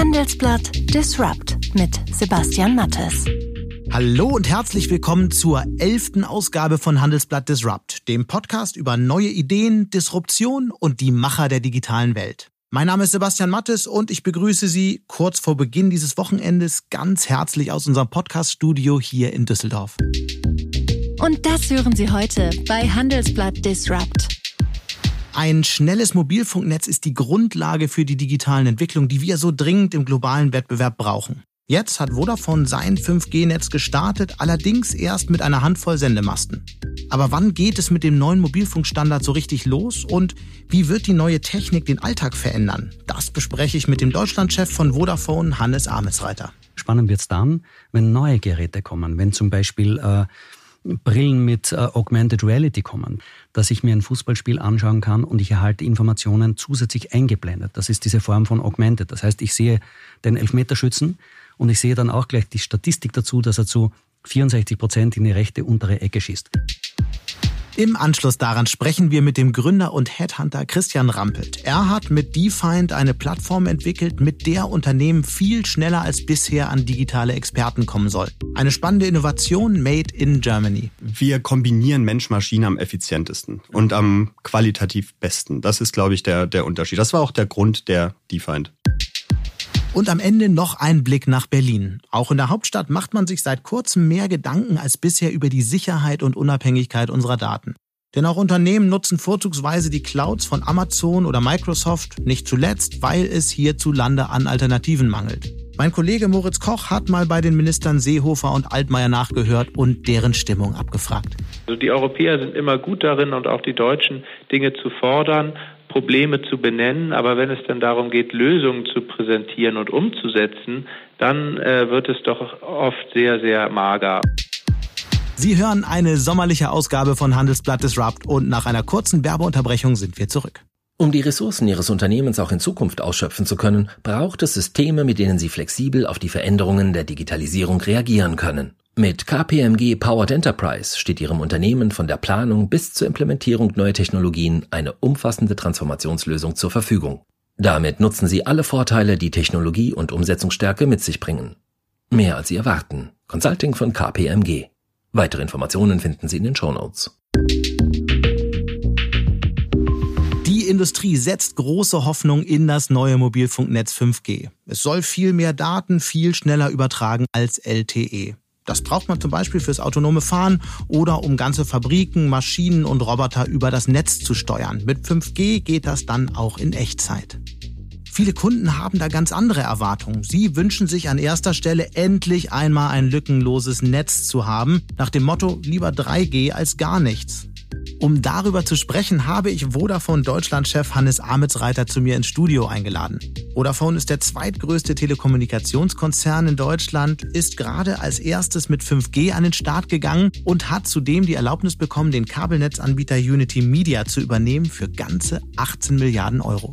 Handelsblatt Disrupt mit Sebastian Mattes. Hallo und herzlich willkommen zur elften Ausgabe von Handelsblatt Disrupt, dem Podcast über neue Ideen, Disruption und die Macher der digitalen Welt. Mein Name ist Sebastian Mattes und ich begrüße Sie kurz vor Beginn dieses Wochenendes ganz herzlich aus unserem Podcast-Studio hier in Düsseldorf. Und das hören Sie heute bei Handelsblatt Disrupt. Ein schnelles Mobilfunknetz ist die Grundlage für die digitalen Entwicklungen, die wir so dringend im globalen Wettbewerb brauchen. Jetzt hat Vodafone sein 5G-Netz gestartet, allerdings erst mit einer Handvoll Sendemasten. Aber wann geht es mit dem neuen Mobilfunkstandard so richtig los und wie wird die neue Technik den Alltag verändern? Das bespreche ich mit dem Deutschlandchef von Vodafone, Hannes Amesreiter. Spannend wird es dann, wenn neue Geräte kommen, wenn zum Beispiel äh, Brillen mit äh, Augmented Reality kommen, dass ich mir ein Fußballspiel anschauen kann und ich erhalte Informationen zusätzlich eingeblendet. Das ist diese Form von Augmented. Das heißt, ich sehe den Elfmeterschützen und ich sehe dann auch gleich die Statistik dazu, dass er zu 64 Prozent in die rechte untere Ecke schießt. Im Anschluss daran sprechen wir mit dem Gründer und Headhunter Christian Rampelt. Er hat mit DeFind eine Plattform entwickelt, mit der Unternehmen viel schneller als bisher an digitale Experten kommen soll. Eine spannende Innovation made in Germany. Wir kombinieren Mensch-Maschine am effizientesten und am qualitativ besten. Das ist, glaube ich, der, der Unterschied. Das war auch der Grund der DeFind. Und am Ende noch ein Blick nach Berlin. Auch in der Hauptstadt macht man sich seit kurzem mehr Gedanken als bisher über die Sicherheit und Unabhängigkeit unserer Daten. Denn auch Unternehmen nutzen vorzugsweise die Clouds von Amazon oder Microsoft, nicht zuletzt, weil es hierzulande an Alternativen mangelt. Mein Kollege Moritz Koch hat mal bei den Ministern Seehofer und Altmaier nachgehört und deren Stimmung abgefragt. Also die Europäer sind immer gut darin und auch die Deutschen, Dinge zu fordern Probleme zu benennen, aber wenn es dann darum geht, Lösungen zu präsentieren und umzusetzen, dann äh, wird es doch oft sehr, sehr mager. Sie hören eine sommerliche Ausgabe von Handelsblatt Disrupt und nach einer kurzen Werbeunterbrechung sind wir zurück. Um die Ressourcen Ihres Unternehmens auch in Zukunft ausschöpfen zu können, braucht es Systeme, mit denen Sie flexibel auf die Veränderungen der Digitalisierung reagieren können. Mit KPMG Powered Enterprise steht Ihrem Unternehmen von der Planung bis zur Implementierung neuer Technologien eine umfassende Transformationslösung zur Verfügung. Damit nutzen Sie alle Vorteile, die Technologie und Umsetzungsstärke mit sich bringen. Mehr als Sie erwarten. Consulting von KPMG. Weitere Informationen finden Sie in den Show Notes. Die Industrie setzt große Hoffnung in das neue Mobilfunknetz 5G. Es soll viel mehr Daten viel schneller übertragen als LTE. Das braucht man zum Beispiel fürs autonome Fahren oder um ganze Fabriken, Maschinen und Roboter über das Netz zu steuern. Mit 5G geht das dann auch in Echtzeit. Viele Kunden haben da ganz andere Erwartungen. Sie wünschen sich an erster Stelle endlich einmal ein lückenloses Netz zu haben, nach dem Motto lieber 3G als gar nichts. Um darüber zu sprechen, habe ich Vodafone Deutschland-Chef Hannes Amitsreiter zu mir ins Studio eingeladen. Vodafone ist der zweitgrößte Telekommunikationskonzern in Deutschland, ist gerade als erstes mit 5G an den Start gegangen und hat zudem die Erlaubnis bekommen, den Kabelnetzanbieter Unity Media zu übernehmen für ganze 18 Milliarden Euro.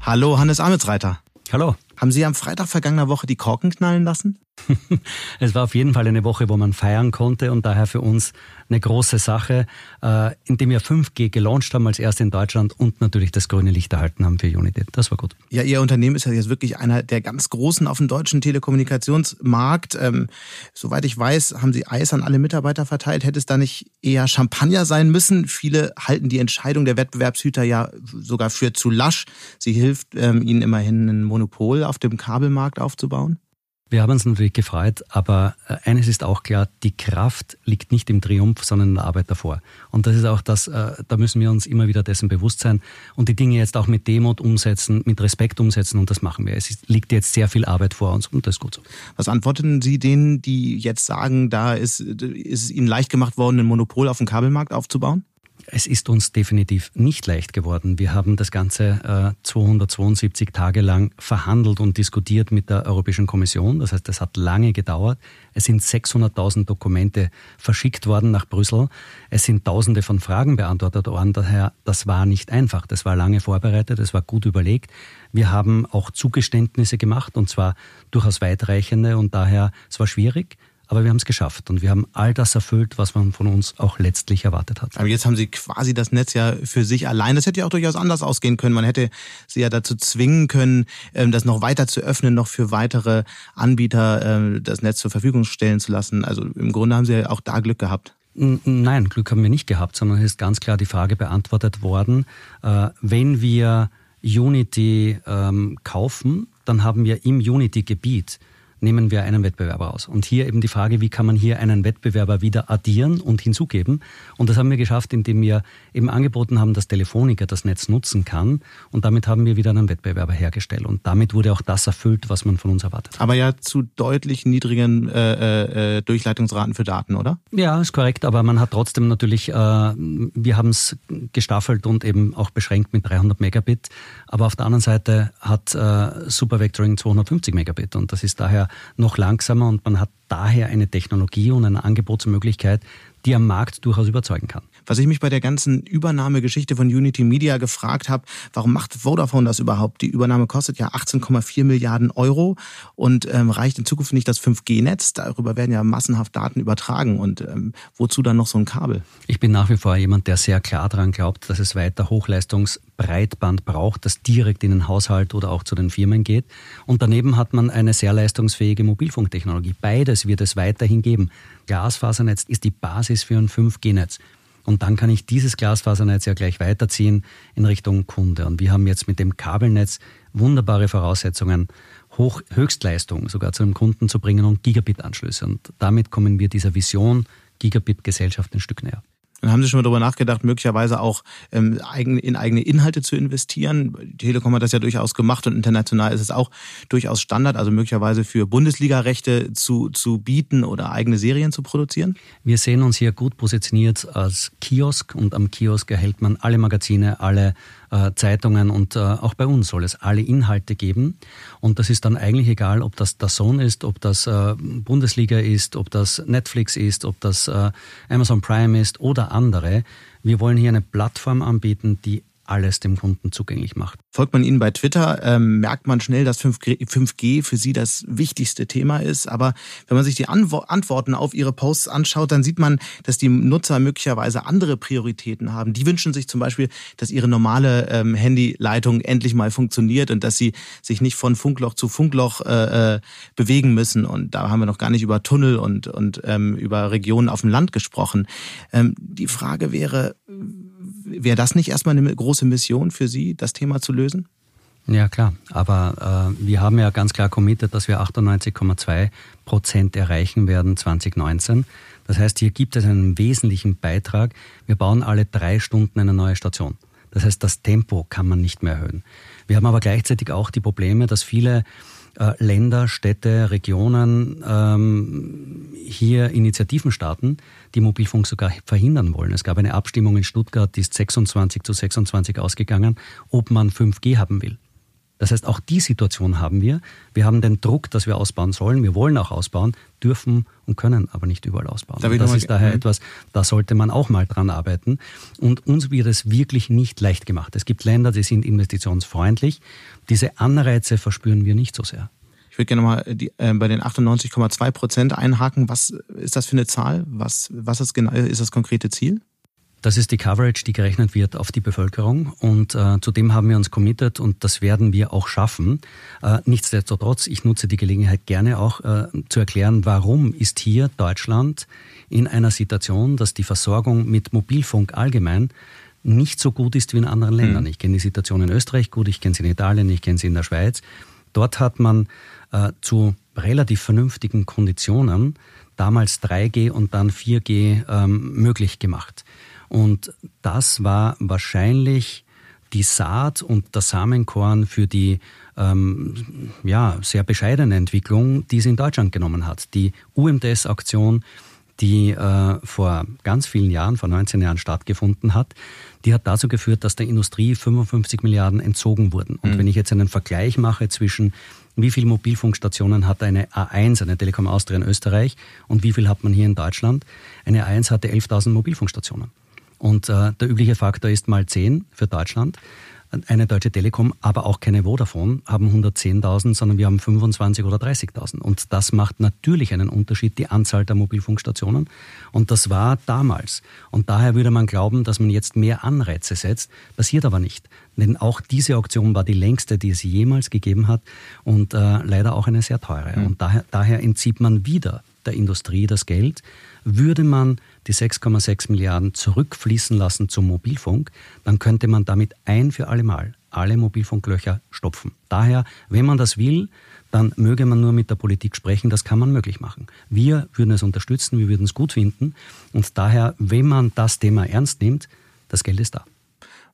Hallo, Hannes Amitsreiter. Hallo. Haben Sie am Freitag vergangener Woche die Korken knallen lassen? es war auf jeden Fall eine Woche, wo man feiern konnte und daher für uns eine große Sache, äh, indem wir 5G gelauncht haben als erste in Deutschland und natürlich das grüne Licht erhalten haben für Unity. Das war gut. Ja, Ihr Unternehmen ist ja jetzt wirklich einer der ganz großen auf dem deutschen Telekommunikationsmarkt. Ähm, soweit ich weiß, haben Sie Eis an alle Mitarbeiter verteilt. Hätte es da nicht eher Champagner sein müssen? Viele halten die Entscheidung der Wettbewerbshüter ja sogar für zu lasch. Sie hilft ähm, ihnen immerhin ein Monopol auf dem Kabelmarkt aufzubauen. Wir haben uns natürlich gefreut, aber äh, eines ist auch klar, die Kraft liegt nicht im Triumph, sondern in der Arbeit davor. Und das ist auch das, äh, da müssen wir uns immer wieder dessen bewusst sein und die Dinge jetzt auch mit Demut umsetzen, mit Respekt umsetzen und das machen wir. Es liegt jetzt sehr viel Arbeit vor uns und das ist gut so. Was antworten Sie denen, die jetzt sagen, da ist, ist es Ihnen leicht gemacht worden, ein Monopol auf dem Kabelmarkt aufzubauen? Es ist uns definitiv nicht leicht geworden. Wir haben das Ganze äh, 272 Tage lang verhandelt und diskutiert mit der Europäischen Kommission. Das heißt, es hat lange gedauert. Es sind 600.000 Dokumente verschickt worden nach Brüssel. Es sind Tausende von Fragen beantwortet worden. Daher, das war nicht einfach. Das war lange vorbereitet. Es war gut überlegt. Wir haben auch Zugeständnisse gemacht und zwar durchaus weitreichende und daher, es war schwierig. Aber wir haben es geschafft und wir haben all das erfüllt, was man von uns auch letztlich erwartet hat. Aber jetzt haben Sie quasi das Netz ja für sich allein. Das hätte ja auch durchaus anders ausgehen können. Man hätte Sie ja dazu zwingen können, ähm, das noch weiter zu öffnen, noch für weitere Anbieter ähm, das Netz zur Verfügung stellen zu lassen. Also im Grunde haben Sie ja auch da Glück gehabt. Nein, Glück haben wir nicht gehabt, sondern es ist ganz klar die Frage beantwortet worden, äh, wenn wir Unity ähm, kaufen, dann haben wir im Unity-Gebiet nehmen wir einen Wettbewerber aus. Und hier eben die Frage, wie kann man hier einen Wettbewerber wieder addieren und hinzugeben? Und das haben wir geschafft, indem wir eben angeboten haben, dass Telefonica das Netz nutzen kann. Und damit haben wir wieder einen Wettbewerber hergestellt. Und damit wurde auch das erfüllt, was man von uns erwartet hat. Aber ja zu deutlich niedrigen äh, äh, Durchleitungsraten für Daten, oder? Ja, ist korrekt. Aber man hat trotzdem natürlich, äh, wir haben es gestaffelt und eben auch beschränkt mit 300 Megabit. Aber auf der anderen Seite hat äh, Supervectoring 250 Megabit. Und das ist daher noch langsamer und man hat daher eine Technologie und eine Angebotsmöglichkeit, die am Markt durchaus überzeugen kann. Was ich mich bei der ganzen Übernahmegeschichte von Unity Media gefragt habe, warum macht Vodafone das überhaupt? Die Übernahme kostet ja 18,4 Milliarden Euro und ähm, reicht in Zukunft nicht das 5G-Netz. Darüber werden ja massenhaft Daten übertragen und ähm, wozu dann noch so ein Kabel? Ich bin nach wie vor jemand, der sehr klar daran glaubt, dass es weiter Hochleistungsbreitband braucht, das direkt in den Haushalt oder auch zu den Firmen geht. Und daneben hat man eine sehr leistungsfähige Mobilfunktechnologie. Beides wird es weiterhin geben. Glasfasernetz ist die Basis für ein 5G-Netz. Und dann kann ich dieses Glasfasernetz ja gleich weiterziehen in Richtung Kunde. Und wir haben jetzt mit dem Kabelnetz wunderbare Voraussetzungen, Hoch Höchstleistung sogar zu einem Kunden zu bringen und Gigabit-Anschlüsse. Und damit kommen wir dieser Vision Gigabit-Gesellschaft ein Stück näher. Dann haben Sie schon mal darüber nachgedacht, möglicherweise auch ähm, in eigene Inhalte zu investieren. Die Telekom hat das ja durchaus gemacht und international ist es auch durchaus Standard, also möglicherweise für Bundesliga-Rechte zu, zu bieten oder eigene Serien zu produzieren? Wir sehen uns hier gut positioniert als Kiosk und am Kiosk erhält man alle Magazine, alle äh, Zeitungen und äh, auch bei uns soll es alle Inhalte geben. Und das ist dann eigentlich egal, ob das der Sohn ist, ob das äh, Bundesliga ist, ob das Netflix ist, ob das Amazon Prime ist oder andere. Wir wollen hier eine Plattform anbieten, die alles dem Kunden zugänglich macht. Folgt man Ihnen bei Twitter, ähm, merkt man schnell, dass 5G für Sie das wichtigste Thema ist. Aber wenn man sich die Antworten auf Ihre Posts anschaut, dann sieht man, dass die Nutzer möglicherweise andere Prioritäten haben. Die wünschen sich zum Beispiel, dass ihre normale ähm, Handyleitung endlich mal funktioniert und dass sie sich nicht von Funkloch zu Funkloch äh, äh, bewegen müssen. Und da haben wir noch gar nicht über Tunnel und, und ähm, über Regionen auf dem Land gesprochen. Ähm, die Frage wäre, wäre das nicht erstmal eine große Mission für Sie, das Thema zu lösen? Ja, klar. Aber äh, wir haben ja ganz klar committed, dass wir 98,2 Prozent erreichen werden 2019. Das heißt, hier gibt es einen wesentlichen Beitrag. Wir bauen alle drei Stunden eine neue Station. Das heißt, das Tempo kann man nicht mehr erhöhen. Wir haben aber gleichzeitig auch die Probleme, dass viele äh, Länder, Städte, Regionen ähm, hier Initiativen starten, die Mobilfunk sogar verhindern wollen. Es gab eine Abstimmung in Stuttgart, die ist 26 zu 26 ausgegangen, ob man 5G haben will. Das heißt, auch die Situation haben wir. Wir haben den Druck, dass wir ausbauen sollen. Wir wollen auch ausbauen, dürfen und können aber nicht überall ausbauen. Da das ist daher mhm. etwas, da sollte man auch mal dran arbeiten. Und uns wird es wirklich nicht leicht gemacht. Es gibt Länder, die sind investitionsfreundlich. Diese Anreize verspüren wir nicht so sehr. Ich würde gerne mal die, äh, bei den 98,2 Prozent einhaken. Was ist das für eine Zahl? Was, was ist genau ist das konkrete Ziel? Das ist die Coverage, die gerechnet wird auf die Bevölkerung und äh, zudem haben wir uns committed und das werden wir auch schaffen. Äh, nichtsdestotrotz, ich nutze die Gelegenheit gerne auch äh, zu erklären, warum ist hier Deutschland in einer Situation, dass die Versorgung mit Mobilfunk allgemein nicht so gut ist wie in anderen Ländern. Hm. Ich kenne die Situation in Österreich gut, ich kenne sie in Italien, ich kenne sie in der Schweiz. Dort hat man äh, zu relativ vernünftigen Konditionen damals 3G und dann 4G ähm, möglich gemacht. Und das war wahrscheinlich die Saat und der Samenkorn für die ähm, ja, sehr bescheidene Entwicklung, die es in Deutschland genommen hat. Die UMTS-Aktion, die äh, vor ganz vielen Jahren, vor 19 Jahren stattgefunden hat, die hat dazu geführt, dass der Industrie 55 Milliarden entzogen wurden. Und mhm. wenn ich jetzt einen Vergleich mache zwischen wie viele Mobilfunkstationen hat eine A1, eine Telekom Austria in Österreich und wie viel hat man hier in Deutschland? Eine A1 hatte 11.000 Mobilfunkstationen. Und äh, der übliche Faktor ist mal 10 für Deutschland. eine Deutsche Telekom, aber auch keine Vodafone haben 110.000, sondern wir haben 25 oder 30.000. Und das macht natürlich einen Unterschied, die Anzahl der Mobilfunkstationen. Und das war damals. Und daher würde man glauben, dass man jetzt mehr Anreize setzt. Passiert aber nicht. Denn auch diese Auktion war die längste, die es jemals gegeben hat und äh, leider auch eine sehr teure. Mhm. Und daher, daher entzieht man wieder der Industrie das Geld. Würde man die 6,6 Milliarden zurückfließen lassen zum Mobilfunk, dann könnte man damit ein für alle Mal alle Mobilfunklöcher stopfen. Daher, wenn man das will, dann möge man nur mit der Politik sprechen, das kann man möglich machen. Wir würden es unterstützen, wir würden es gut finden und daher, wenn man das Thema ernst nimmt, das Geld ist da.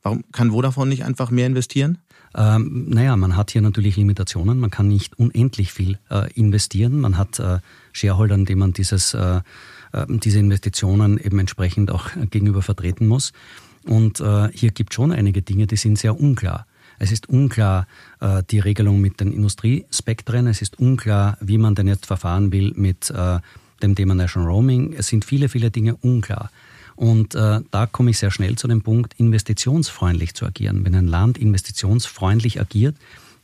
Warum kann Vodafone nicht einfach mehr investieren? Ähm, naja, man hat hier natürlich Limitationen. Man kann nicht unendlich viel äh, investieren. Man hat äh, Shareholdern, denen man dieses, äh, äh diese Investitionen eben entsprechend auch gegenüber vertreten muss. Und äh, hier gibt es schon einige Dinge, die sind sehr unklar. Es ist unklar äh, die Regelung mit den Industriespektren. Es ist unklar, wie man denn jetzt verfahren will mit dem Thema National Roaming. Es sind viele, viele Dinge unklar. Und äh, da komme ich sehr schnell zu dem Punkt, investitionsfreundlich zu agieren. Wenn ein Land investitionsfreundlich agiert,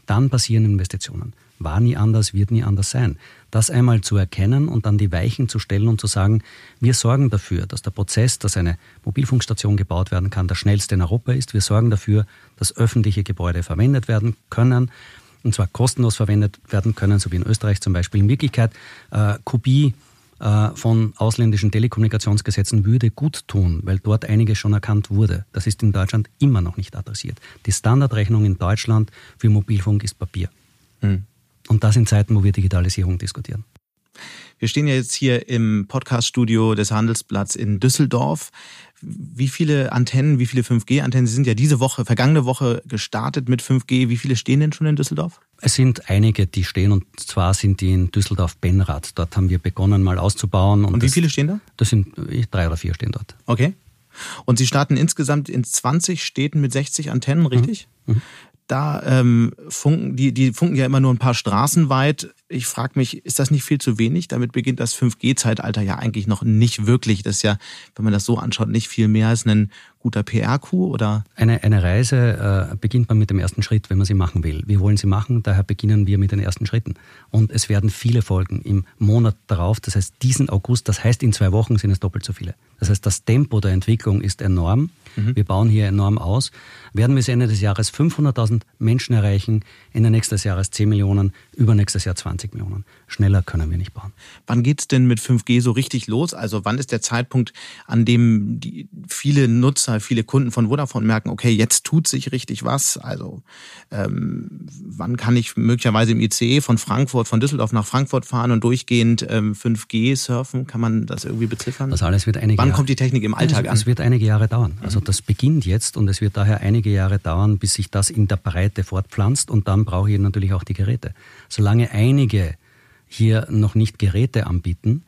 dann passieren Investitionen. War nie anders, wird nie anders sein. Das einmal zu erkennen und dann die Weichen zu stellen und zu sagen, wir sorgen dafür, dass der Prozess, dass eine Mobilfunkstation gebaut werden kann, der schnellste in Europa ist. Wir sorgen dafür, dass öffentliche Gebäude verwendet werden können und zwar kostenlos verwendet werden können, so wie in Österreich zum Beispiel. In Wirklichkeit, äh, Kopie von ausländischen Telekommunikationsgesetzen würde gut tun, weil dort einiges schon erkannt wurde. Das ist in Deutschland immer noch nicht adressiert. Die Standardrechnung in Deutschland für Mobilfunk ist Papier. Mhm. Und das in Zeiten, wo wir Digitalisierung diskutieren. Wir stehen ja jetzt hier im Podcaststudio des Handelsblatts in Düsseldorf. Wie viele Antennen, wie viele 5G-Antennen? Sie sind ja diese Woche, vergangene Woche gestartet mit 5G. Wie viele stehen denn schon in Düsseldorf? Es sind einige, die stehen und zwar sind die in Düsseldorf-Benrath. Dort haben wir begonnen mal auszubauen. Und, und wie das, viele stehen da? Das sind drei oder vier stehen dort. Okay. Und Sie starten insgesamt in 20 Städten mit 60 Antennen, richtig? Mhm. Mhm da ähm, funken, die, die funken ja immer nur ein paar Straßen weit. Ich frage mich, ist das nicht viel zu wenig? Damit beginnt das 5G-Zeitalter ja eigentlich noch nicht wirklich. Das ist ja, wenn man das so anschaut, nicht viel mehr als ein guter PR-Coup oder? Eine, eine Reise äh, beginnt man mit dem ersten Schritt, wenn man sie machen will. Wir wollen sie machen, daher beginnen wir mit den ersten Schritten. Und es werden viele folgen im Monat darauf, das heißt diesen August, das heißt in zwei Wochen sind es doppelt so viele. Das heißt, das Tempo der Entwicklung ist enorm. Mhm. Wir bauen hier enorm aus. Werden wir bis Ende des Jahres 500.000 Menschen erreichen, Ende nächstes Jahres 10 Millionen, übernächstes Jahr 20 Millionen. Schneller können wir nicht bauen. Wann geht es denn mit 5G so richtig los? Also wann ist der Zeitpunkt, an dem die viele Nutzer, viele Kunden von Vodafone merken, okay, jetzt tut sich richtig was? Also ähm, wann kann ich möglicherweise im ICE von Frankfurt, von Düsseldorf nach Frankfurt fahren und durchgehend ähm, 5G surfen? Kann man das irgendwie beziffern? Das alles wird einige Wann Jahre, kommt die Technik im Alltag an? Es wird einige Jahre dauern. Also das beginnt jetzt und es wird daher einige Jahre dauern, bis sich das in der Breite fortpflanzt und dann brauche ich natürlich auch die Geräte. Solange einige hier noch nicht Geräte anbieten,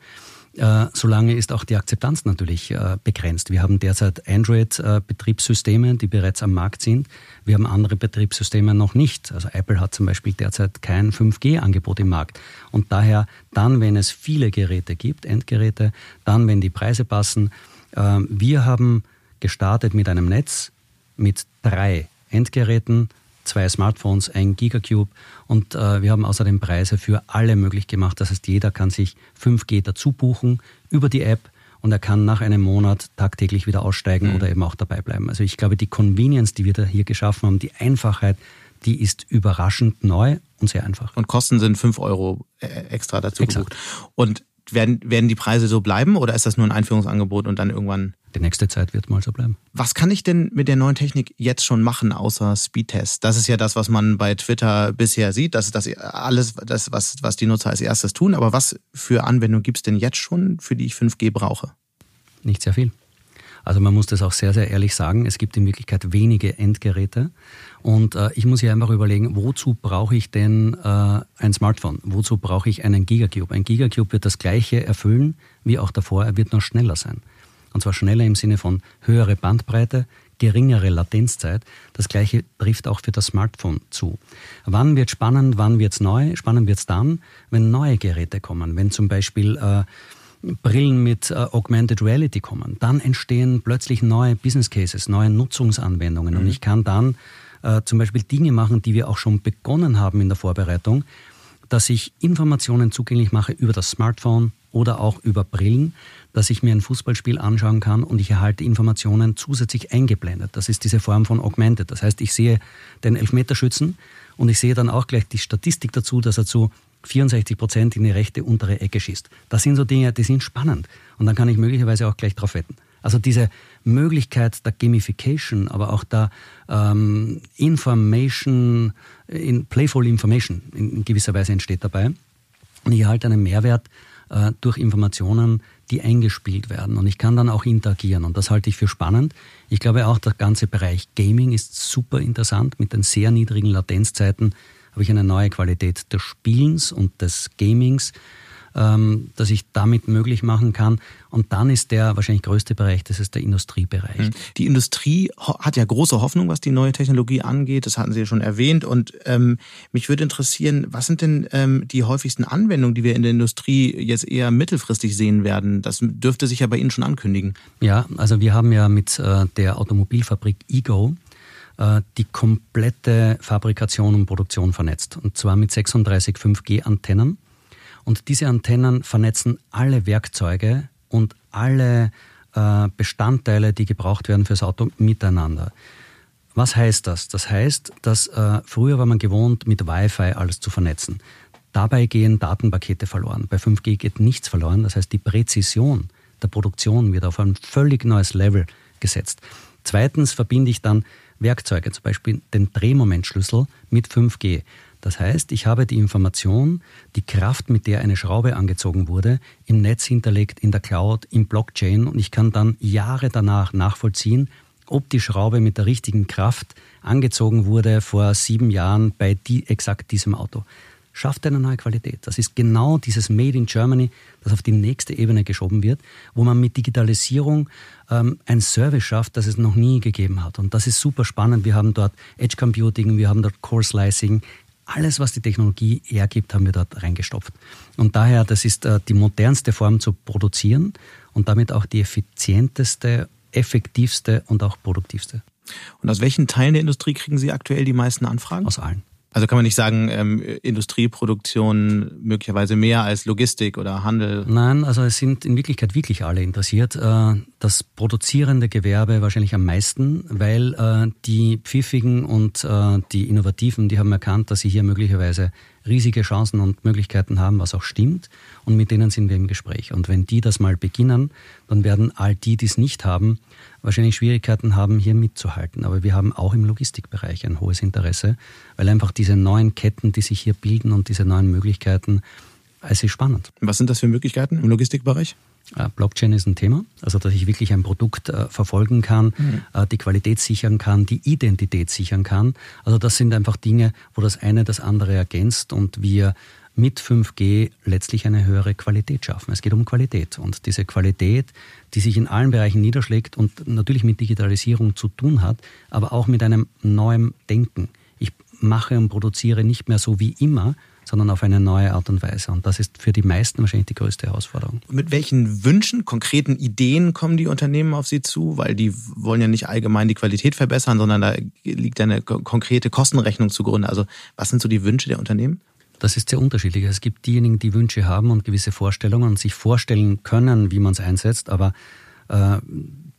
äh, solange ist auch die Akzeptanz natürlich äh, begrenzt. Wir haben derzeit Android-Betriebssysteme, die bereits am Markt sind. Wir haben andere Betriebssysteme noch nicht. Also Apple hat zum Beispiel derzeit kein 5G-Angebot im Markt. Und daher dann, wenn es viele Geräte gibt, Endgeräte, dann, wenn die Preise passen. Äh, wir haben gestartet mit einem Netz mit drei Endgeräten, zwei Smartphones, ein Gigacube und äh, wir haben außerdem Preise für alle möglich gemacht. Das heißt, jeder kann sich 5G dazu buchen über die App und er kann nach einem Monat tagtäglich wieder aussteigen mhm. oder eben auch dabei bleiben. Also ich glaube, die Convenience, die wir da hier geschaffen haben, die Einfachheit, die ist überraschend neu und sehr einfach. Und Kosten sind 5 Euro äh, extra dazu Exakt. gebucht. Und werden, werden die Preise so bleiben oder ist das nur ein Einführungsangebot und dann irgendwann? Die nächste Zeit wird mal so bleiben. Was kann ich denn mit der neuen Technik jetzt schon machen, außer Speedtest? Das ist ja das, was man bei Twitter bisher sieht. Das ist das alles, das, was, was die Nutzer als erstes tun. Aber was für Anwendungen gibt es denn jetzt schon, für die ich 5G brauche? Nicht sehr viel. Also man muss das auch sehr, sehr ehrlich sagen. Es gibt in Wirklichkeit wenige Endgeräte. Und äh, ich muss hier einfach überlegen, wozu brauche ich denn äh, ein Smartphone? Wozu brauche ich einen Gigacube? Ein Gigacube wird das gleiche erfüllen wie auch davor, er wird nur schneller sein. Und zwar schneller im Sinne von höhere Bandbreite, geringere Latenzzeit. Das gleiche trifft auch für das Smartphone zu. Wann wird spannend, wann wird es neu? Spannend wird es dann, wenn neue Geräte kommen. Wenn zum Beispiel äh, Brillen mit äh, Augmented Reality kommen, dann entstehen plötzlich neue Business Cases, neue Nutzungsanwendungen. Mhm. Und ich kann dann äh, zum Beispiel Dinge machen, die wir auch schon begonnen haben in der Vorbereitung, dass ich Informationen zugänglich mache über das Smartphone oder auch über Brillen, dass ich mir ein Fußballspiel anschauen kann und ich erhalte Informationen zusätzlich eingeblendet. Das ist diese Form von Augmented. Das heißt, ich sehe den Elfmeterschützen und ich sehe dann auch gleich die Statistik dazu, dass er zu 64 Prozent in die rechte untere Ecke schießt. Das sind so Dinge, die sind spannend. Und dann kann ich möglicherweise auch gleich drauf wetten. Also diese Möglichkeit der Gamification, aber auch der ähm, Information, in Playful Information in gewisser Weise entsteht dabei. Und ich erhalte einen Mehrwert äh, durch Informationen, die eingespielt werden. Und ich kann dann auch interagieren. Und das halte ich für spannend. Ich glaube auch, der ganze Bereich Gaming ist super interessant. Mit den sehr niedrigen Latenzzeiten habe ich eine neue Qualität des Spielens und des Gamings ähm, dass ich damit möglich machen kann. Und dann ist der wahrscheinlich größte Bereich, das ist der Industriebereich. Hm. Die Industrie hat ja große Hoffnung, was die neue Technologie angeht. Das hatten Sie ja schon erwähnt. Und ähm, mich würde interessieren, was sind denn ähm, die häufigsten Anwendungen, die wir in der Industrie jetzt eher mittelfristig sehen werden? Das dürfte sich ja bei Ihnen schon ankündigen. Ja, also wir haben ja mit äh, der Automobilfabrik Ego die komplette Fabrikation und Produktion vernetzt. Und zwar mit 36 5G-Antennen. Und diese Antennen vernetzen alle Werkzeuge und alle äh, Bestandteile, die gebraucht werden fürs Auto, miteinander. Was heißt das? Das heißt, dass äh, früher war man gewohnt, mit Wi-Fi alles zu vernetzen. Dabei gehen Datenpakete verloren. Bei 5G geht nichts verloren. Das heißt, die Präzision der Produktion wird auf ein völlig neues Level gesetzt. Zweitens verbinde ich dann Werkzeuge, zum Beispiel den Drehmomentschlüssel mit 5G. Das heißt, ich habe die Information, die Kraft, mit der eine Schraube angezogen wurde, im Netz hinterlegt, in der Cloud, im Blockchain und ich kann dann Jahre danach nachvollziehen, ob die Schraube mit der richtigen Kraft angezogen wurde vor sieben Jahren bei die, exakt diesem Auto. Schafft eine neue Qualität. Das ist genau dieses Made in Germany, das auf die nächste Ebene geschoben wird, wo man mit Digitalisierung ähm, ein Service schafft, das es noch nie gegeben hat. Und das ist super spannend. Wir haben dort Edge Computing, wir haben dort Core Slicing, alles, was die Technologie hergibt, haben wir dort reingestopft. Und daher, das ist äh, die modernste Form zu produzieren und damit auch die effizienteste, effektivste und auch produktivste. Und aus welchen Teilen der Industrie kriegen Sie aktuell die meisten Anfragen? Aus allen. Also kann man nicht sagen, ähm, Industrieproduktion möglicherweise mehr als Logistik oder Handel? Nein, also es sind in Wirklichkeit wirklich alle interessiert. Äh, das produzierende Gewerbe wahrscheinlich am meisten, weil äh, die Pfiffigen und äh, die Innovativen, die haben erkannt, dass sie hier möglicherweise riesige Chancen und Möglichkeiten haben, was auch stimmt. Und mit denen sind wir im Gespräch. Und wenn die das mal beginnen, dann werden all die, die es nicht haben, wahrscheinlich Schwierigkeiten haben, hier mitzuhalten. Aber wir haben auch im Logistikbereich ein hohes Interesse, weil einfach diese neuen Ketten, die sich hier bilden und diese neuen Möglichkeiten, es ist spannend. Was sind das für Möglichkeiten im Logistikbereich? Äh, Blockchain ist ein Thema, also dass ich wirklich ein Produkt äh, verfolgen kann, mhm. äh, die Qualität sichern kann, die Identität sichern kann. Also das sind einfach Dinge, wo das eine das andere ergänzt und wir mit 5G letztlich eine höhere Qualität schaffen. Es geht um Qualität und diese Qualität, die sich in allen Bereichen niederschlägt und natürlich mit Digitalisierung zu tun hat, aber auch mit einem neuen Denken. Ich mache und produziere nicht mehr so wie immer, sondern auf eine neue Art und Weise. Und das ist für die meisten wahrscheinlich die größte Herausforderung. Mit welchen Wünschen, konkreten Ideen kommen die Unternehmen auf Sie zu? Weil die wollen ja nicht allgemein die Qualität verbessern, sondern da liegt eine konkrete Kostenrechnung zugrunde. Also was sind so die Wünsche der Unternehmen? Das ist sehr unterschiedlich. Es gibt diejenigen, die Wünsche haben und gewisse Vorstellungen und sich vorstellen können, wie man es einsetzt, aber äh,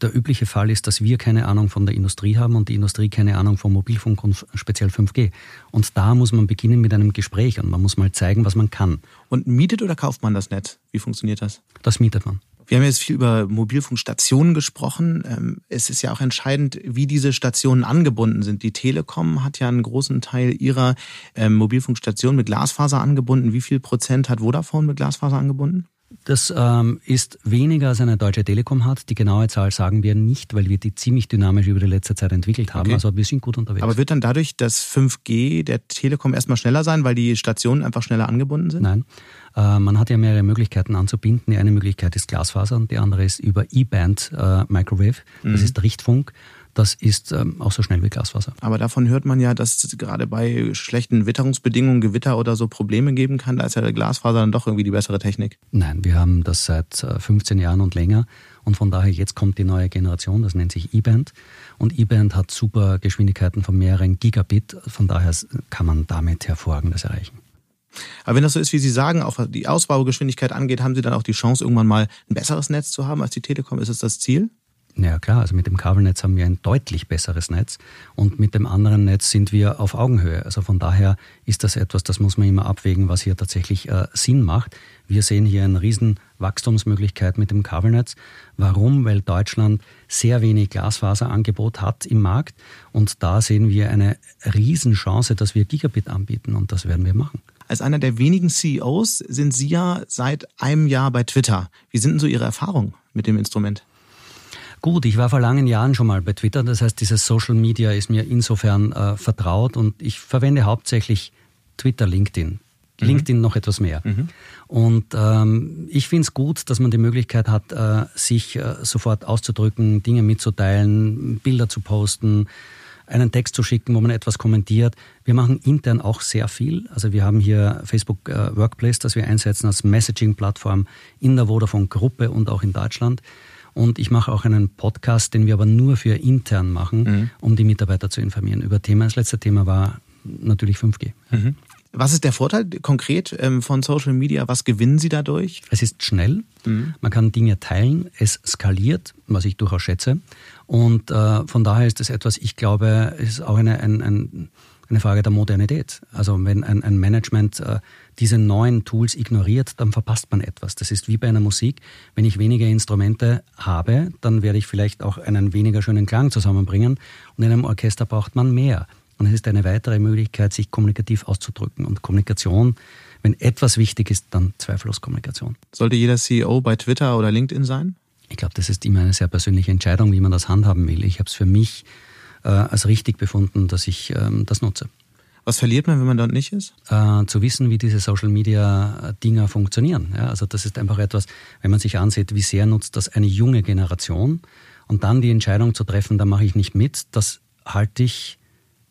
der übliche Fall ist, dass wir keine Ahnung von der Industrie haben und die Industrie keine Ahnung von Mobilfunk und speziell 5G. Und da muss man beginnen mit einem Gespräch und man muss mal zeigen, was man kann. Und mietet oder kauft man das Netz? Wie funktioniert das? Das mietet man. Wir haben jetzt viel über Mobilfunkstationen gesprochen. Ähm, es ist ja auch entscheidend, wie diese Stationen angebunden sind. Die Telekom hat ja einen großen Teil ihrer ähm, Mobilfunkstationen mit Glasfaser angebunden. Wie viel Prozent hat Vodafone mit Glasfaser angebunden? Das ähm, ist weniger als eine Deutsche Telekom hat. Die genaue Zahl sagen wir nicht, weil wir die ziemlich dynamisch über die letzte Zeit entwickelt haben. Okay. Also wir sind gut unterwegs. Aber wird dann dadurch das 5G der Telekom erstmal schneller sein, weil die Stationen einfach schneller angebunden sind? Nein. Äh, man hat ja mehrere Möglichkeiten anzubinden. Die eine Möglichkeit ist Glasfaser und die andere ist über E-Band äh, Microwave. Das mhm. ist Richtfunk. das ist ähm, auch so schnell wie Glasfaser. Aber davon hört man ja, dass es gerade bei schlechten Witterungsbedingungen, Gewitter oder so Probleme geben kann. Da ist ja der Glasfaser dann doch irgendwie die bessere Technik. Nein, wir haben das seit 15 äh, Jahren und länger. Und von daher, jetzt kommt die neue Generation, das nennt sich E-Band. Und E-Band hat super Geschwindigkeiten von mehreren Gigabit. Von daher kann man damit hervorragendes erreichen. Aber wenn das so ist, wie Sie sagen, auch was die Ausbaugeschwindigkeit angeht, haben Sie dann auch die Chance, irgendwann mal ein besseres Netz zu haben als die Telekom? Ist es das Ziel? Ja klar, also mit dem Kabelnetz haben wir ein deutlich besseres Netz und mit dem anderen Netz sind wir auf Augenhöhe. Also von daher ist das etwas, das muss man immer abwägen, was hier tatsächlich äh, Sinn macht. Wir sehen hier eine riesen Wachstumsmöglichkeit mit dem Kabelnetz. Warum? Weil Deutschland sehr wenig Glasfaserangebot hat im Markt und da sehen wir eine Riesenchance, dass wir Gigabit anbieten und das werden wir machen. Als einer der wenigen CEOs sind Sie ja seit einem Jahr bei Twitter. Wie sind denn so Ihre Erfahrungen mit dem Instrument? Gut, ich war vor langen Jahren schon mal bei Twitter, das heißt, dieses Social Media ist mir insofern äh, vertraut und ich verwende hauptsächlich Twitter, LinkedIn. Mhm. LinkedIn noch etwas mehr. Mhm. Und ähm, ich finde es gut, dass man die Möglichkeit hat, äh, sich äh, sofort auszudrücken, Dinge mitzuteilen, Bilder zu posten, einen Text zu schicken, wo man etwas kommentiert. Wir machen intern auch sehr viel. Also wir haben hier Facebook äh, Workplace, das wir einsetzen als Messaging-Plattform in der Vodafone-Gruppe und auch in Deutschland. Und ich mache auch einen Podcast, den wir aber nur für intern machen, mhm. um die Mitarbeiter zu informieren über Themen. Das letzte Thema war natürlich 5G. Mhm. Was ist der Vorteil konkret ähm, von Social Media? Was gewinnen Sie dadurch? Es ist schnell, mhm. man kann Dinge teilen, es skaliert, was ich durchaus schätze. Und äh, von daher ist es etwas, ich glaube, es ist auch eine, ein, ein, eine Frage der Modernität. Also wenn ein, ein Management äh, diese neuen Tools ignoriert, dann verpasst man etwas. Das ist wie bei einer Musik. Wenn ich weniger Instrumente habe, dann werde ich vielleicht auch einen weniger schönen Klang zusammenbringen. Und in einem Orchester braucht man mehr. Und es ist eine weitere Möglichkeit, sich kommunikativ auszudrücken. Und Kommunikation, wenn etwas wichtig ist, dann zweifellos Kommunikation. Sollte jeder CEO bei Twitter oder LinkedIn sein? Ich glaube, das ist immer eine sehr persönliche Entscheidung, wie man das handhaben will. Ich habe es für mich äh, als richtig befunden, dass ich ähm, das nutze. Was verliert man, wenn man dort nicht ist? Äh, zu wissen, wie diese Social Media Dinger funktionieren. Ja, also das ist einfach etwas, wenn man sich ansieht, wie sehr nutzt das eine junge Generation und dann die Entscheidung zu treffen, da mache ich nicht mit, das halte ich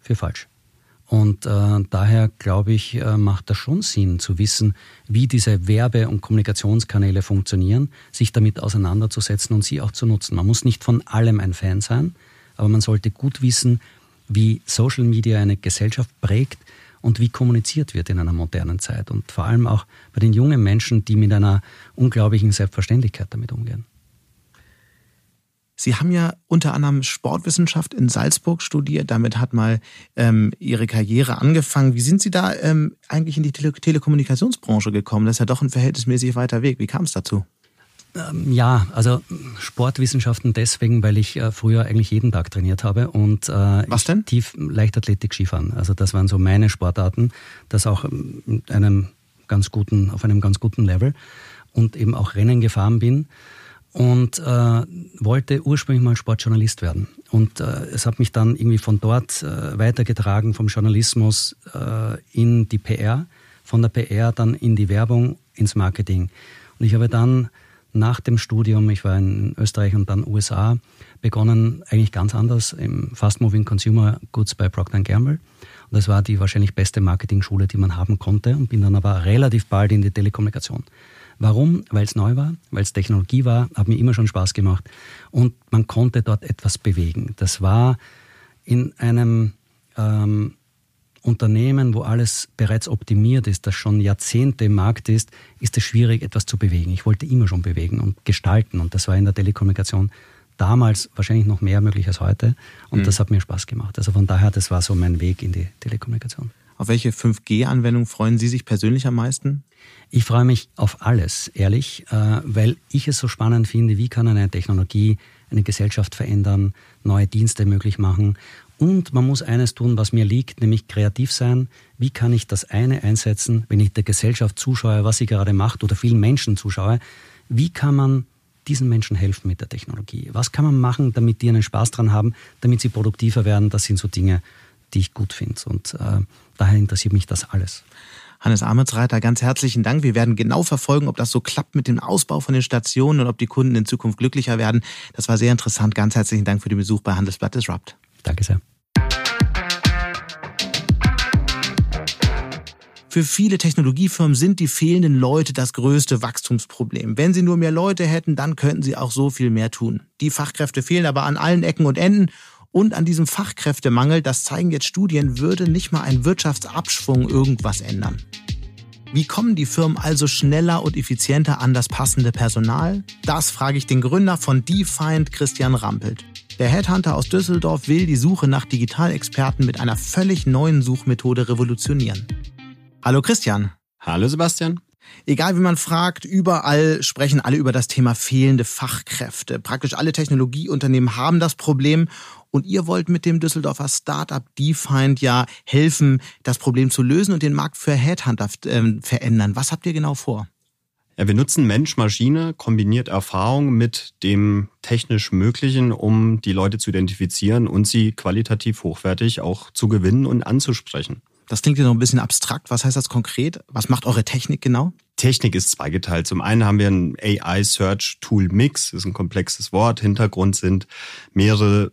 für falsch. Und äh, daher glaube ich, äh, macht das schon Sinn zu wissen, wie diese Werbe- und Kommunikationskanäle funktionieren, sich damit auseinanderzusetzen und sie auch zu nutzen. Man muss nicht von allem ein Fan sein, aber man sollte gut wissen, wie Social Media eine Gesellschaft prägt und wie kommuniziert wird in einer modernen Zeit. Und vor allem auch bei den jungen Menschen, die mit einer unglaublichen Selbstverständlichkeit damit umgehen. Sie haben ja unter anderem Sportwissenschaft in Salzburg studiert. Damit hat mal ähm, Ihre Karriere angefangen. Wie sind Sie da ähm, eigentlich in die Tele Telekommunikationsbranche gekommen? Das ist ja doch ein verhältnismäßig weiter Weg. Wie kam es dazu? Ähm, ja, also Sportwissenschaften deswegen, weil ich äh, früher eigentlich jeden Tag trainiert habe und äh, Was denn? tief Leichtathletik Skifahren. Also das waren so meine Sportarten, das auch mit einem ganz guten, auf einem ganz guten Level und eben auch Rennen gefahren bin und äh, wollte ursprünglich mal Sportjournalist werden. Und äh, es hat mich dann irgendwie von dort äh, weitergetragen, vom Journalismus äh, in die PR, von der PR dann in die Werbung, ins Marketing. Und ich habe dann nach dem Studium, ich war in Österreich und dann USA, begonnen eigentlich ganz anders im Fast Moving Consumer Goods bei Procter Gamble. Und das war die wahrscheinlich beste Marketing-Schule, die man haben konnte und bin dann aber relativ bald in die Telekommunikation. Warum? Weil es neu war, weil es Technologie war, hat mir immer schon Spaß gemacht und man konnte dort etwas bewegen. Das war in einem ähm, Unternehmen, wo alles bereits optimiert ist, das schon Jahrzehnte im Markt ist, ist es schwierig, etwas zu bewegen. Ich wollte immer schon bewegen und gestalten und das war in der Telekommunikation damals wahrscheinlich noch mehr möglich als heute und mhm. das hat mir Spaß gemacht. Also von daher, das war so mein Weg in die Telekommunikation. Auf welche 5G-Anwendung freuen Sie sich persönlich am meisten? Ich freue mich auf alles, ehrlich, äh, weil ich es so spannend finde, wie kann eine Technologie eine Gesellschaft verändern, neue Dienste möglich machen und man muss eines tun, was mir liegt, nämlich kreativ sein. Wie kann ich das eine einsetzen, wenn ich der Gesellschaft zuschaue, was sie gerade macht oder vielen Menschen zuschaue? Wie kann man diesen Menschen helfen mit der Technologie? Was kann man machen, damit die einen Spaß dran haben, damit sie produktiver werden? Das sind so Dinge, die ich gut finde. Und äh, daher interessiert mich das alles. Hannes Ametsreiter, ganz herzlichen Dank. Wir werden genau verfolgen, ob das so klappt mit dem Ausbau von den Stationen und ob die Kunden in Zukunft glücklicher werden. Das war sehr interessant. Ganz herzlichen Dank für den Besuch bei Handelsblatt Disrupt. Danke sehr. Für viele Technologiefirmen sind die fehlenden Leute das größte Wachstumsproblem. Wenn sie nur mehr Leute hätten, dann könnten sie auch so viel mehr tun. Die Fachkräfte fehlen aber an allen Ecken und Enden. Und an diesem Fachkräftemangel, das zeigen jetzt Studien, würde nicht mal ein Wirtschaftsabschwung irgendwas ändern. Wie kommen die Firmen also schneller und effizienter an das passende Personal? Das frage ich den Gründer von DeFind, Christian Rampelt. Der Headhunter aus Düsseldorf will die Suche nach Digitalexperten mit einer völlig neuen Suchmethode revolutionieren. Hallo Christian. Hallo Sebastian. Egal wie man fragt, überall sprechen alle über das Thema fehlende Fachkräfte. Praktisch alle Technologieunternehmen haben das Problem und ihr wollt mit dem Düsseldorfer Startup DeFind ja helfen, das Problem zu lösen und den Markt für Headhunter äh, verändern. Was habt ihr genau vor? Ja, wir nutzen Mensch-Maschine, kombiniert Erfahrung mit dem technisch Möglichen, um die Leute zu identifizieren und sie qualitativ hochwertig auch zu gewinnen und anzusprechen. Das klingt ja noch ein bisschen abstrakt. Was heißt das konkret? Was macht eure Technik genau? Technik ist zweigeteilt. Zum einen haben wir ein AI Search Tool Mix, das ist ein komplexes Wort. Hintergrund sind mehrere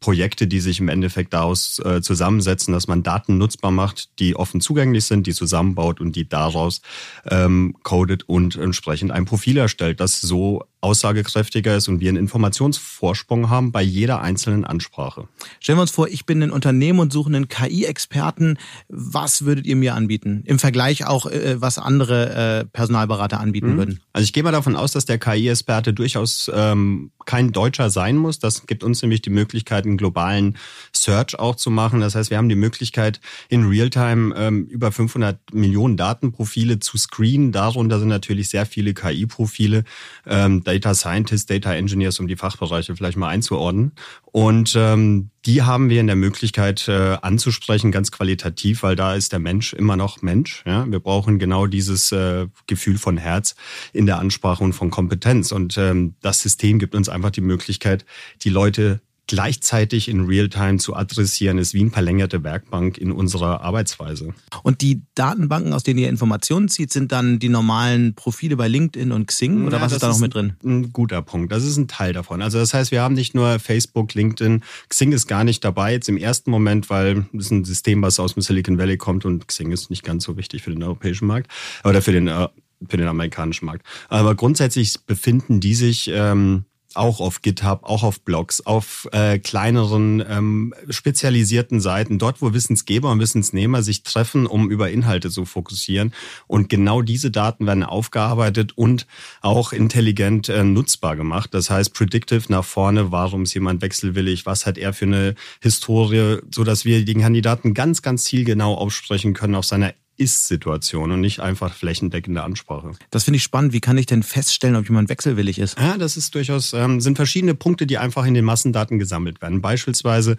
Projekte, die sich im Endeffekt daraus äh, zusammensetzen, dass man Daten nutzbar macht, die offen zugänglich sind, die zusammenbaut und die daraus ähm, codet und entsprechend ein Profil erstellt, das so aussagekräftiger ist und wir einen Informationsvorsprung haben bei jeder einzelnen Ansprache. Stellen wir uns vor, ich bin ein Unternehmen und suche einen KI-Experten. Was würdet ihr mir anbieten? Im Vergleich auch, äh, was andere äh, Personalberater anbieten mhm. würden. Also ich gehe mal davon aus, dass der KI-Experte durchaus ähm, kein Deutscher sein muss. Das gibt uns nämlich die Möglichkeit, einen globalen Search auch zu machen. Das heißt, wir haben die Möglichkeit, in Realtime ähm, über 500 Millionen Datenprofile zu screenen. Darunter sind natürlich sehr viele KI-Profile. Ähm, Data Scientists, Data Engineers, um die Fachbereiche vielleicht mal einzuordnen. Und ähm, die haben wir in der Möglichkeit äh, anzusprechen, ganz qualitativ, weil da ist der Mensch immer noch Mensch. Ja? Wir brauchen genau dieses äh, Gefühl von Herz in der Ansprache und von Kompetenz. Und ähm, das System gibt uns einfach die Möglichkeit, die Leute gleichzeitig in Realtime zu adressieren, ist wie eine verlängerte Werkbank in unserer Arbeitsweise. Und die Datenbanken, aus denen ihr Informationen zieht, sind dann die normalen Profile bei LinkedIn und Xing oder ja, was ist da noch mit drin? Ein guter Punkt. Das ist ein Teil davon. Also das heißt, wir haben nicht nur Facebook, LinkedIn, Xing ist gar nicht dabei jetzt im ersten Moment, weil es ein System, was aus dem Silicon Valley kommt und Xing ist nicht ganz so wichtig für den europäischen Markt oder für den äh, für den amerikanischen Markt. Aber grundsätzlich befinden die sich ähm, auch auf GitHub, auch auf Blogs, auf äh, kleineren ähm, spezialisierten Seiten, dort wo Wissensgeber und Wissensnehmer sich treffen, um über Inhalte zu fokussieren. Und genau diese Daten werden aufgearbeitet und auch intelligent äh, nutzbar gemacht. Das heißt, predictive nach vorne, warum ist jemand wechselwillig, was hat er für eine Historie, so dass wir den Kandidaten ganz, ganz zielgenau aufsprechen können auf seiner ist-Situation und nicht einfach flächendeckende Ansprache. Das finde ich spannend. Wie kann ich denn feststellen, ob jemand wechselwillig ist? Ja, das ist durchaus, ähm, sind verschiedene Punkte, die einfach in den Massendaten gesammelt werden. Beispielsweise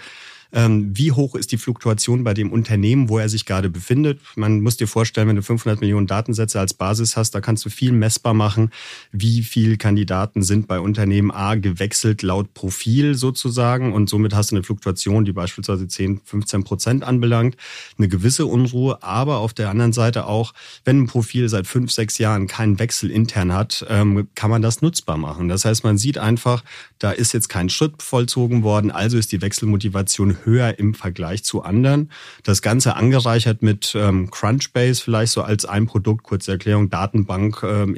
wie hoch ist die Fluktuation bei dem Unternehmen, wo er sich gerade befindet. Man muss dir vorstellen, wenn du 500 Millionen Datensätze als Basis hast, da kannst du viel messbar machen, wie viele Kandidaten sind bei Unternehmen A gewechselt laut Profil sozusagen und somit hast du eine Fluktuation, die beispielsweise 10, 15 Prozent anbelangt, eine gewisse Unruhe, aber auf der anderen Seite auch, wenn ein Profil seit fünf, sechs Jahren keinen Wechsel intern hat, ähm, kann man das nutzbar machen. Das heißt, man sieht einfach, da ist jetzt kein Schritt vollzogen worden, also ist die Wechselmotivation höher im Vergleich zu anderen. Das Ganze angereichert mit ähm, Crunchbase vielleicht so als ein Produkt, kurze Erklärung, Datenbank, ähm,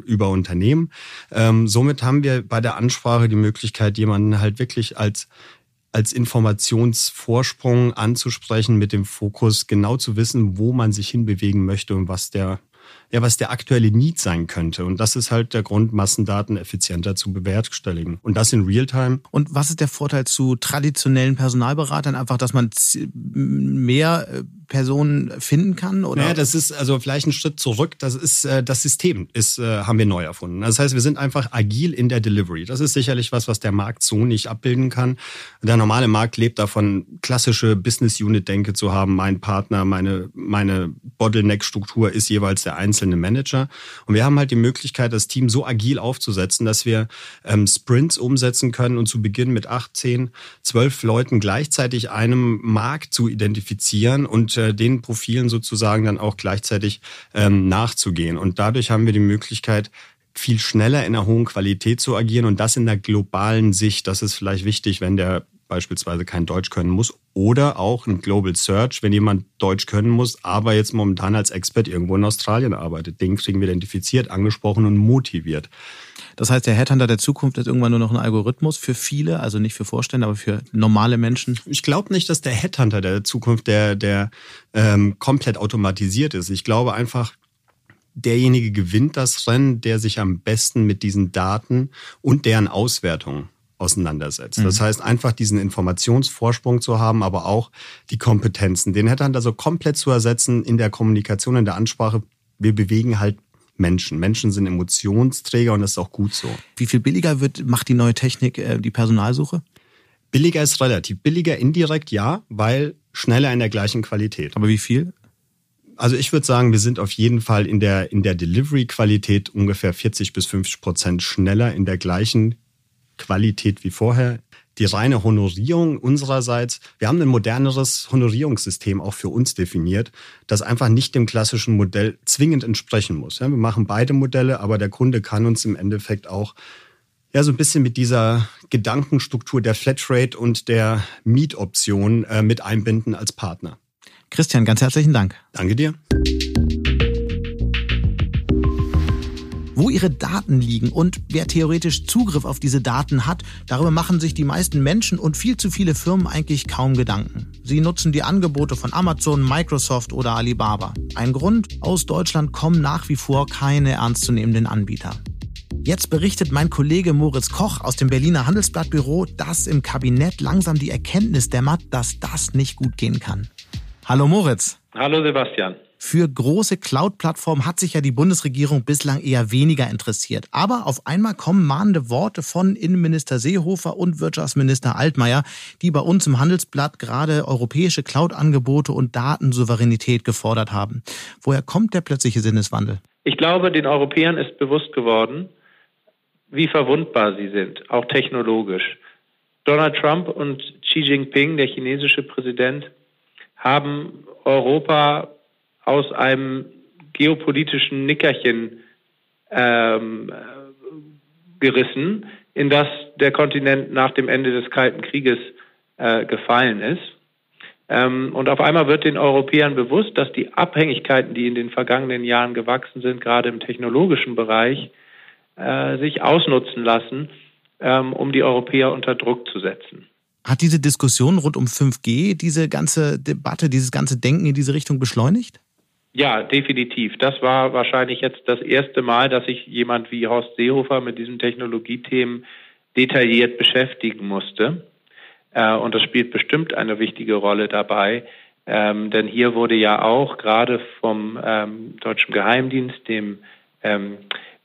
über Unternehmen. Ähm, somit haben wir bei der Ansprache die Möglichkeit, jemanden halt wirklich als als Informationsvorsprung anzusprechen, mit dem Fokus genau zu wissen, wo man sich hinbewegen möchte und was der ja, was der aktuelle Need sein könnte. Und das ist halt der Grund, Massendaten effizienter zu bewerkstelligen. Und das in Realtime. Und was ist der Vorteil zu traditionellen Personalberatern? Einfach, dass man mehr äh, Personen finden kann? Oder? Naja, das ist also vielleicht ein Schritt zurück. Das ist äh, das System ist äh, haben wir neu erfunden. Das heißt, wir sind einfach agil in der Delivery. Das ist sicherlich was, was der Markt so nicht abbilden kann. Der normale Markt lebt davon, klassische Business Unit Denke zu haben. Mein Partner, meine meine Bottleneck Struktur ist jeweils der einzelne einzelne Manager. Und wir haben halt die Möglichkeit, das Team so agil aufzusetzen, dass wir ähm, Sprints umsetzen können und zu Beginn mit acht, zehn, zwölf Leuten gleichzeitig einem Markt zu identifizieren und äh, den Profilen sozusagen dann auch gleichzeitig ähm, nachzugehen. Und dadurch haben wir die Möglichkeit, viel schneller in einer hohen Qualität zu agieren und das in der globalen Sicht. Das ist vielleicht wichtig, wenn der beispielsweise kein Deutsch können muss oder auch ein Global Search, wenn jemand Deutsch können muss, aber jetzt momentan als Expert irgendwo in Australien arbeitet. Den kriegen wir identifiziert, angesprochen und motiviert. Das heißt, der Headhunter der Zukunft ist irgendwann nur noch ein Algorithmus für viele, also nicht für Vorstände, aber für normale Menschen? Ich glaube nicht, dass der Headhunter der Zukunft der, der ähm, komplett automatisiert ist. Ich glaube einfach, derjenige gewinnt das Rennen, der sich am besten mit diesen Daten und deren Auswertung auseinandersetzt. Mhm. Das heißt, einfach diesen Informationsvorsprung zu haben, aber auch die Kompetenzen. Den hätte er so komplett zu ersetzen in der Kommunikation, in der Ansprache. Wir bewegen halt Menschen. Menschen sind Emotionsträger und das ist auch gut so. Wie viel billiger wird, macht die neue Technik äh, die Personalsuche? Billiger ist relativ. Billiger indirekt ja, weil schneller in der gleichen Qualität. Aber wie viel? Also ich würde sagen, wir sind auf jeden Fall in der, in der Delivery-Qualität ungefähr 40 bis 50 Prozent schneller in der gleichen Qualität wie vorher. Die reine Honorierung unsererseits, wir haben ein moderneres Honorierungssystem auch für uns definiert, das einfach nicht dem klassischen Modell zwingend entsprechen muss. wir machen beide Modelle, aber der Kunde kann uns im Endeffekt auch ja, so ein bisschen mit dieser Gedankenstruktur der Flatrate und der Mietoption äh, mit einbinden als Partner. Christian, ganz herzlichen Dank. Danke dir. Wo ihre Daten liegen und wer theoretisch Zugriff auf diese Daten hat, darüber machen sich die meisten Menschen und viel zu viele Firmen eigentlich kaum Gedanken. Sie nutzen die Angebote von Amazon, Microsoft oder Alibaba. Ein Grund, aus Deutschland kommen nach wie vor keine ernstzunehmenden Anbieter. Jetzt berichtet mein Kollege Moritz Koch aus dem Berliner Handelsblattbüro, dass im Kabinett langsam die Erkenntnis dämmert, dass das nicht gut gehen kann. Hallo Moritz. Hallo Sebastian. Für große Cloud-Plattformen hat sich ja die Bundesregierung bislang eher weniger interessiert. Aber auf einmal kommen mahnende Worte von Innenminister Seehofer und Wirtschaftsminister Altmaier, die bei uns im Handelsblatt gerade europäische Cloud-Angebote und Datensouveränität gefordert haben. Woher kommt der plötzliche Sinneswandel? Ich glaube, den Europäern ist bewusst geworden, wie verwundbar sie sind, auch technologisch. Donald Trump und Xi Jinping, der chinesische Präsident, haben Europa aus einem geopolitischen Nickerchen ähm, gerissen, in das der Kontinent nach dem Ende des Kalten Krieges äh, gefallen ist. Ähm, und auf einmal wird den Europäern bewusst, dass die Abhängigkeiten, die in den vergangenen Jahren gewachsen sind, gerade im technologischen Bereich, äh, sich ausnutzen lassen, ähm, um die Europäer unter Druck zu setzen. Hat diese Diskussion rund um 5G diese ganze Debatte, dieses ganze Denken in diese Richtung beschleunigt? Ja, definitiv. Das war wahrscheinlich jetzt das erste Mal, dass sich jemand wie Horst Seehofer mit diesen Technologiethemen detailliert beschäftigen musste. Äh, und das spielt bestimmt eine wichtige Rolle dabei. Ähm, denn hier wurde ja auch gerade vom ähm, deutschen Geheimdienst, dem ähm,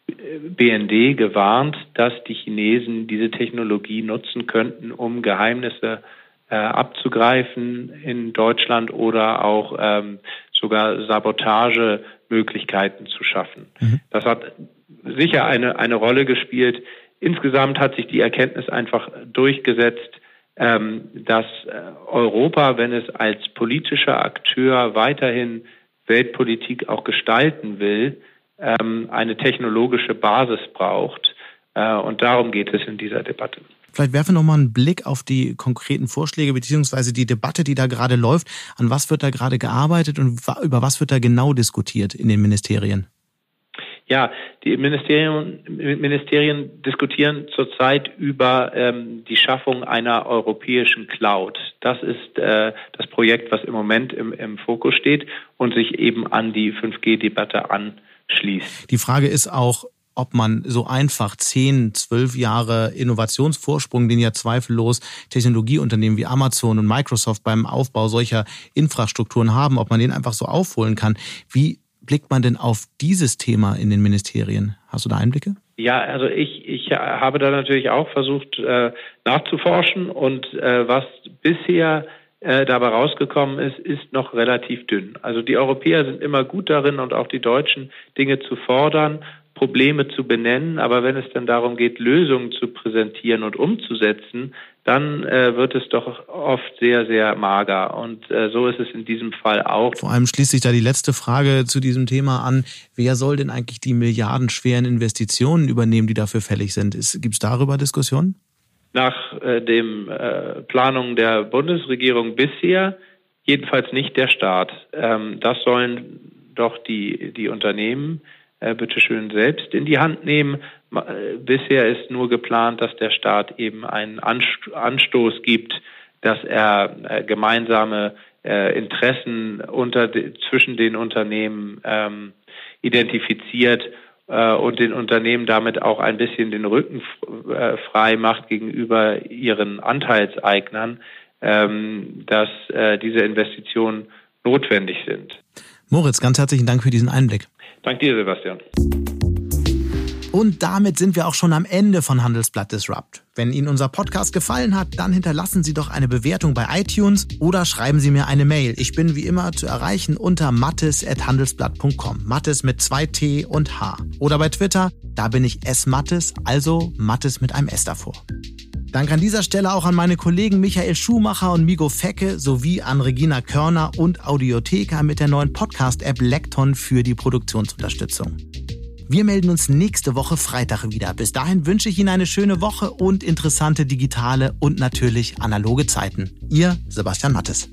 BND gewarnt, dass die Chinesen diese Technologie nutzen könnten, um Geheimnisse äh, abzugreifen in Deutschland oder auch ähm, sogar Sabotagemöglichkeiten zu schaffen. Mhm. Das hat sicher eine, eine Rolle gespielt. Insgesamt hat sich die Erkenntnis einfach durchgesetzt, ähm, dass äh, Europa, wenn es als politischer Akteur weiterhin Weltpolitik auch gestalten will, ähm, eine technologische Basis braucht. Äh, und darum geht es in dieser Debatte. Vielleicht werfen wir noch mal einen Blick auf die konkreten Vorschläge beziehungsweise die Debatte, die da gerade läuft. An was wird da gerade gearbeitet und über was wird da genau diskutiert in den Ministerien? Ja, die Ministerien, Ministerien diskutieren zurzeit über ähm, die Schaffung einer europäischen Cloud. Das ist äh, das Projekt, was im Moment im, im Fokus steht und sich eben an die 5G-Debatte an schließt. Die Frage ist auch, ob man so einfach zehn, zwölf Jahre Innovationsvorsprung, den ja zweifellos Technologieunternehmen wie Amazon und Microsoft beim Aufbau solcher Infrastrukturen haben, ob man den einfach so aufholen kann. Wie blickt man denn auf dieses Thema in den Ministerien? Hast du da Einblicke? Ja, also ich, ich habe da natürlich auch versucht äh, nachzuforschen und äh, was bisher äh, dabei rausgekommen ist, ist noch relativ dünn. Also die Europäer sind immer gut darin und auch die Deutschen Dinge zu fordern, Probleme zu benennen, aber wenn es dann darum geht, Lösungen zu präsentieren und umzusetzen, dann äh, wird es doch oft sehr, sehr mager. Und äh, so ist es in diesem Fall auch. Vor allem schließt sich da die letzte Frage zu diesem Thema an. Wer soll denn eigentlich die milliardenschweren Investitionen übernehmen, die dafür fällig sind? Gibt es darüber Diskussionen? Nach äh, den äh, Planungen der Bundesregierung bisher jedenfalls nicht der Staat. Ähm, das sollen doch die, die Unternehmen äh, bitteschön selbst in die Hand nehmen. Äh, bisher ist nur geplant, dass der Staat eben einen Anstoß gibt, dass er äh, gemeinsame äh, Interessen unter zwischen den Unternehmen ähm, identifiziert äh, und den Unternehmen damit auch ein bisschen den Rücken äh, frei macht gegenüber ihren Anteilseignern, ähm, dass äh, diese Investitionen notwendig sind. Moritz, ganz herzlichen Dank für diesen Einblick. Danke dir, Sebastian. Und damit sind wir auch schon am Ende von Handelsblatt Disrupt. Wenn Ihnen unser Podcast gefallen hat, dann hinterlassen Sie doch eine Bewertung bei iTunes oder schreiben Sie mir eine Mail. Ich bin wie immer zu erreichen unter mattes.handelsblatt.com. Mattes mit zwei T und H. Oder bei Twitter, da bin ich S Mattes, also Mattes mit einem S davor. Dank an dieser Stelle auch an meine Kollegen Michael Schumacher und Migo Fecke sowie an Regina Körner und Audiotheka mit der neuen Podcast-App Lekton für die Produktionsunterstützung. Wir melden uns nächste Woche Freitag wieder. Bis dahin wünsche ich Ihnen eine schöne Woche und interessante digitale und natürlich analoge Zeiten. Ihr Sebastian Mattes.